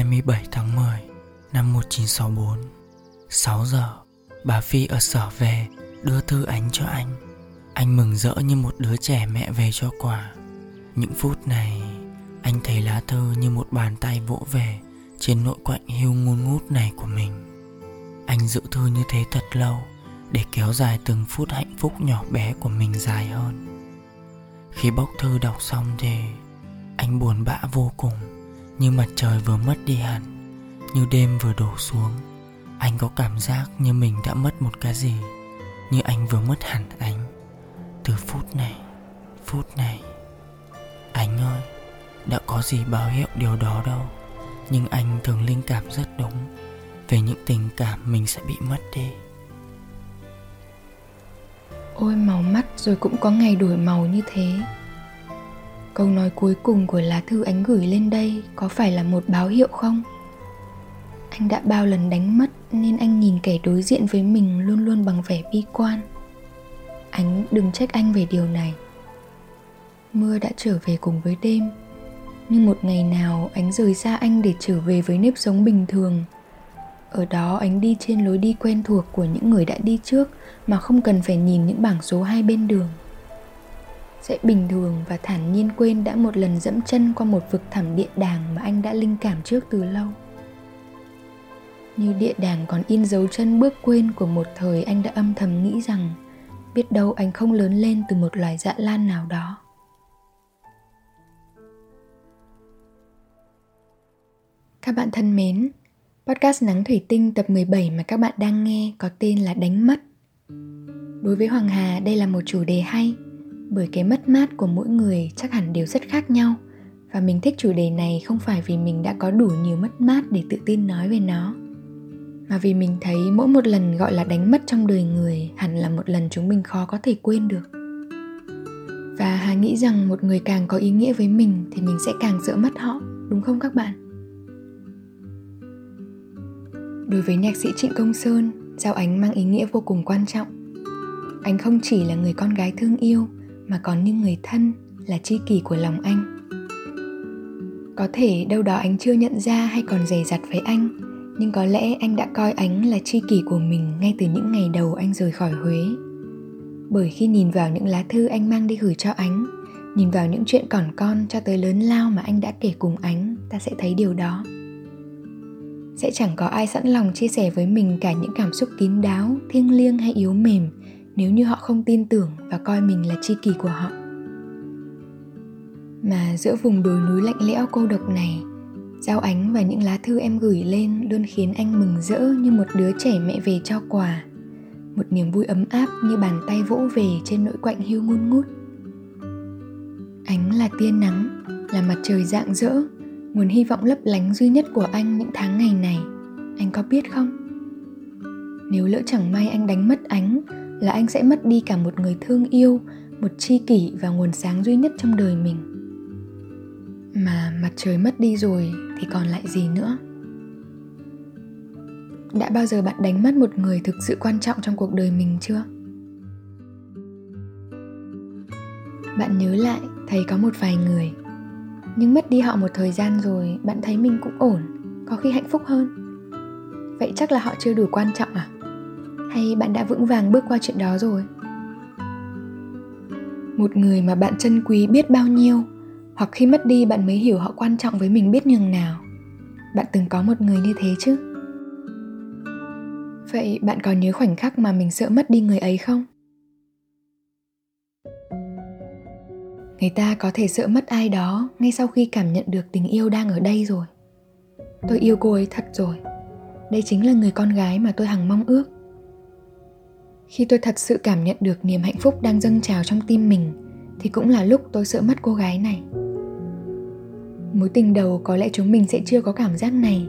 27 tháng 10 năm 1964 6 giờ, Bà Phi ở sở về, đưa thư ánh cho anh. Anh mừng rỡ như một đứa trẻ mẹ về cho quà. Những phút này, anh thấy lá thư như một bàn tay vỗ về Trên nội quạnh hiu ngun ngút này của mình. Anh giữ thư như thế thật lâu Để kéo dài từng phút hạnh phúc nhỏ bé của mình dài hơn. Khi bóc thư đọc xong thì, Anh buồn bã vô cùng như mặt trời vừa mất đi hẳn, như đêm vừa đổ xuống. Anh có cảm giác như mình đã mất một cái gì, như anh vừa mất hẳn ánh từ phút này phút này, anh ơi, đã có gì báo hiệu điều đó đâu. Nhưng anh thường linh cảm rất đúng, về những tình cảm mình sẽ bị mất đi. Ôi màu mắt, rồi cũng có ngày đổi màu như thế câu nói cuối cùng của lá thư anh gửi lên đây có phải là một báo hiệu không? Anh đã bao lần đánh mất nên anh nhìn kẻ đối diện với mình luôn luôn bằng vẻ bi quan. Anh đừng trách anh về điều này. Mưa đã trở về cùng với đêm, nhưng một ngày nào anh rời xa anh để trở về với nếp sống bình thường. Ở đó anh đi trên lối đi quen thuộc của những người đã đi trước mà không cần phải nhìn những bảng số hai bên đường sẽ bình thường và thản nhiên quên đã một lần dẫm chân qua một vực thẳm địa đàng mà anh đã linh cảm trước từ lâu. Như địa đàng còn in dấu chân bước quên của một thời anh đã âm thầm nghĩ rằng biết đâu anh không lớn lên từ một loài dạ lan nào đó. Các bạn thân mến, podcast Nắng Thủy Tinh tập 17 mà các bạn đang nghe có tên là Đánh Mất. Đối với Hoàng Hà, đây là một chủ đề hay bởi cái mất mát của mỗi người chắc hẳn đều rất khác nhau. Và mình thích chủ đề này không phải vì mình đã có đủ nhiều mất mát để tự tin nói về nó, mà vì mình thấy mỗi một lần gọi là đánh mất trong đời người hẳn là một lần chúng mình khó có thể quên được. Và hà nghĩ rằng một người càng có ý nghĩa với mình thì mình sẽ càng sợ mất họ, đúng không các bạn? Đối với nhạc sĩ trịnh công sơn, giao ánh mang ý nghĩa vô cùng quan trọng. Anh không chỉ là người con gái thương yêu mà còn như người thân là tri kỷ của lòng anh. Có thể đâu đó anh chưa nhận ra hay còn dè dặt với anh, nhưng có lẽ anh đã coi ánh là tri kỷ của mình ngay từ những ngày đầu anh rời khỏi huế. Bởi khi nhìn vào những lá thư anh mang đi gửi cho ánh nhìn vào những chuyện còn con cho tới lớn lao mà anh đã kể cùng ánh ta sẽ thấy điều đó. Sẽ chẳng có ai sẵn lòng chia sẻ với mình cả những cảm xúc kín đáo, thiêng liêng hay yếu mềm nếu như họ không tin tưởng và coi mình là tri kỷ của họ. Mà giữa vùng đồi núi lạnh lẽo cô độc này, giao ánh và những lá thư em gửi lên luôn khiến anh mừng rỡ như một đứa trẻ mẹ về cho quà, một niềm vui ấm áp như bàn tay vỗ về trên nỗi quạnh hiu ngun ngút. Ánh là tia nắng, là mặt trời rạng rỡ, nguồn hy vọng lấp lánh duy nhất của anh những tháng ngày này. Anh có biết không? Nếu lỡ chẳng may anh đánh mất ánh là anh sẽ mất đi cả một người thương yêu, một tri kỷ và nguồn sáng duy nhất trong đời mình. Mà mặt trời mất đi rồi thì còn lại gì nữa? Đã bao giờ bạn đánh mất một người thực sự quan trọng trong cuộc đời mình chưa? Bạn nhớ lại, thấy có một vài người. Nhưng mất đi họ một thời gian rồi, bạn thấy mình cũng ổn, có khi hạnh phúc hơn. Vậy chắc là họ chưa đủ quan trọng à? Hay bạn đã vững vàng bước qua chuyện đó rồi? Một người mà bạn trân quý biết bao nhiêu, hoặc khi mất đi bạn mới hiểu họ quan trọng với mình biết nhường nào. Bạn từng có một người như thế chứ? Vậy bạn có nhớ khoảnh khắc mà mình sợ mất đi người ấy không? Người ta có thể sợ mất ai đó ngay sau khi cảm nhận được tình yêu đang ở đây rồi. Tôi yêu cô ấy thật rồi. Đây chính là người con gái mà tôi hằng mong ước khi tôi thật sự cảm nhận được niềm hạnh phúc đang dâng trào trong tim mình, thì cũng là lúc tôi sợ mất cô gái này. Mối tình đầu có lẽ chúng mình sẽ chưa có cảm giác này,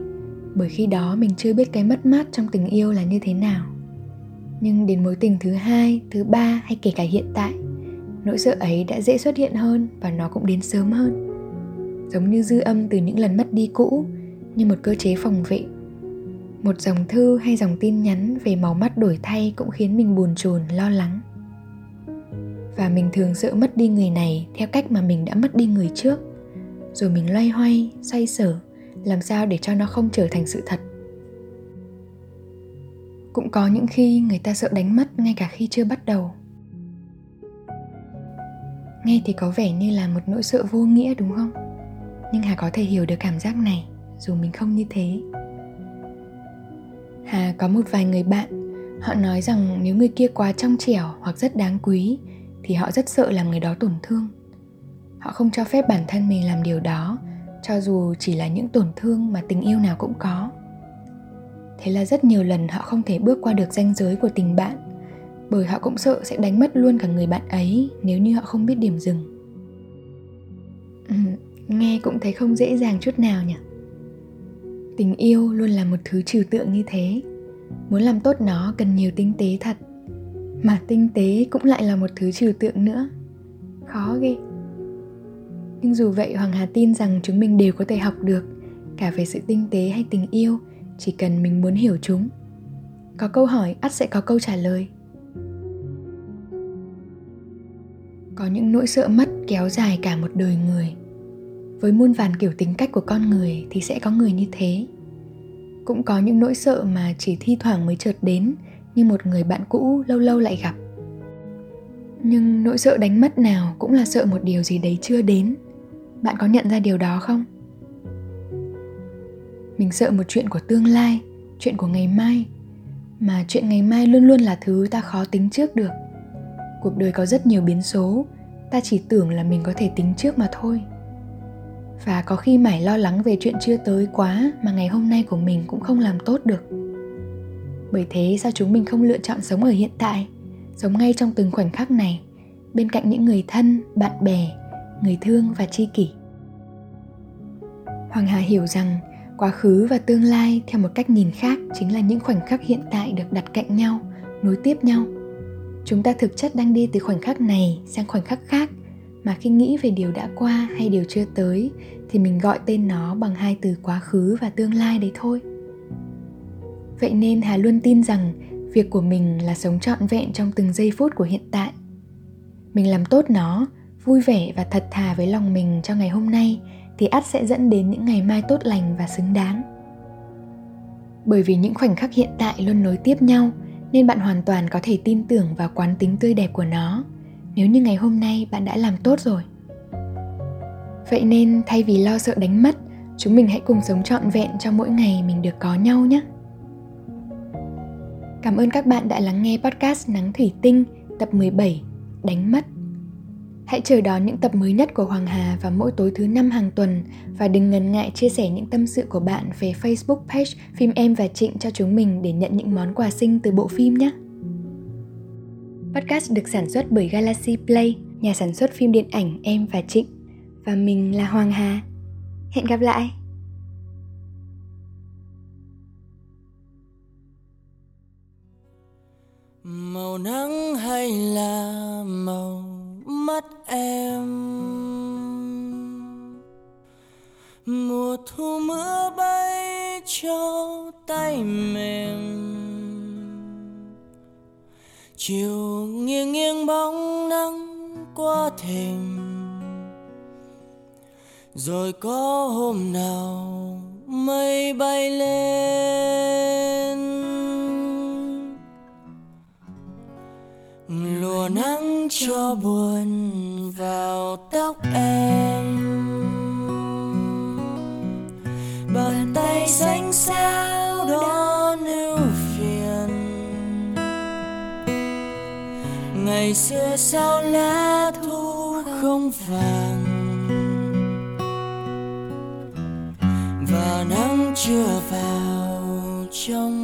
bởi khi đó mình chưa biết cái mất mát trong tình yêu là như thế nào. Nhưng đến mối tình thứ hai, thứ ba hay kể cả hiện tại, nỗi sợ ấy đã dễ xuất hiện hơn và nó cũng đến sớm hơn. Giống như dư âm từ những lần mất đi cũ, như một cơ chế phòng vệ một dòng thư hay dòng tin nhắn về màu mắt đổi thay cũng khiến mình buồn chồn, lo lắng. Và mình thường sợ mất đi người này theo cách mà mình đã mất đi người trước. Rồi mình loay hoay, xoay sở, làm sao để cho nó không trở thành sự thật. Cũng có những khi người ta sợ đánh mất ngay cả khi chưa bắt đầu. Nghe thì có vẻ như là một nỗi sợ vô nghĩa, đúng không? Nhưng hà có thể hiểu được cảm giác này, dù mình không như thế hà có một vài người bạn họ nói rằng nếu người kia quá trong trẻo hoặc rất đáng quý thì họ rất sợ làm người đó tổn thương. Họ không cho phép bản thân mình làm điều đó cho dù chỉ là những tổn thương mà tình yêu nào cũng có. Thế là rất nhiều lần họ không thể bước qua được ranh giới của tình bạn bởi họ cũng sợ sẽ đánh mất luôn cả người bạn ấy nếu như họ không biết điểm dừng. Ừ, nghe cũng thấy không dễ dàng chút nào nhỉ? Tình yêu luôn là một thứ trừu tượng như thế. Muốn làm tốt nó cần nhiều tinh tế thật. Mà tinh tế cũng lại là một thứ trừu tượng nữa. Khó ghê. Nhưng dù vậy, hoàng hà tin rằng chúng mình đều có thể học được cả về sự tinh tế hay tình yêu, chỉ cần mình muốn hiểu chúng. Có câu hỏi, ắt sẽ có câu trả lời. Có những nỗi sợ mất kéo dài cả một đời người với muôn vàn kiểu tính cách của con người thì sẽ có người như thế. Cũng có những nỗi sợ mà chỉ thi thoảng mới chợt đến, như một người bạn cũ lâu lâu lại gặp. Nhưng nỗi sợ đánh mất nào cũng là sợ một điều gì đấy chưa đến. Bạn có nhận ra điều đó không? Mình sợ một chuyện của tương lai, chuyện của ngày mai, mà chuyện ngày mai luôn luôn là thứ ta khó tính trước được. Cuộc đời có rất nhiều biến số, ta chỉ tưởng là mình có thể tính trước mà thôi và có khi mải lo lắng về chuyện chưa tới quá mà ngày hôm nay của mình cũng không làm tốt được. Bởi thế sao chúng mình không lựa chọn sống ở hiện tại, sống ngay trong từng khoảnh khắc này, bên cạnh những người thân, bạn bè, người thương và tri kỷ? Hoàng hà hiểu rằng quá khứ và tương lai theo một cách nhìn khác chính là những khoảnh khắc hiện tại được đặt cạnh nhau, nối tiếp nhau. Chúng ta thực chất đang đi từ khoảnh khắc này sang khoảnh khắc khác mà khi nghĩ về điều đã qua hay điều chưa tới, thì mình gọi tên nó bằng hai từ quá khứ và tương lai đấy thôi. Vậy nên hà luôn tin rằng việc của mình là sống trọn vẹn trong từng giây phút của hiện tại. Mình làm tốt nó, vui vẻ và thật thà với lòng mình cho ngày hôm nay, thì ắt sẽ dẫn đến những ngày mai tốt lành và xứng đáng. Bởi vì những khoảnh khắc hiện tại luôn nối tiếp nhau, nên bạn hoàn toàn có thể tin tưởng vào quán tính tươi đẹp của nó nếu như ngày hôm nay bạn đã làm tốt rồi. Vậy nên thay vì lo sợ đánh mất, chúng mình hãy cùng sống trọn vẹn cho mỗi ngày mình được có nhau nhé. Cảm ơn các bạn đã lắng nghe podcast Nắng Thủy Tinh, tập 17 Đánh mất. Hãy chờ đón những tập mới nhất của Hoàng Hà vào mỗi tối thứ năm hàng tuần và đừng ngần ngại chia sẻ những tâm sự của bạn về Facebook page Phim Em và Trịnh cho chúng mình để nhận những món quà sinh từ bộ phim nhé. Podcast được sản xuất bởi Galaxy Play, nhà sản xuất phim điện ảnh Em và Trịnh. Và mình là Hoàng Hà. Hẹn gặp lại! Màu nắng hay là màu mắt em mùa thu mưa bay cho tay mềm chiều nghiêng nghiêng bóng nắng qua thềm. Rồi có hôm nào mây bay lên. Lùa nắng cho buồn vào tóc em. Bàn tay xanh xao ngày xưa sao lá thu không vàng? Và nắng chưa vào trong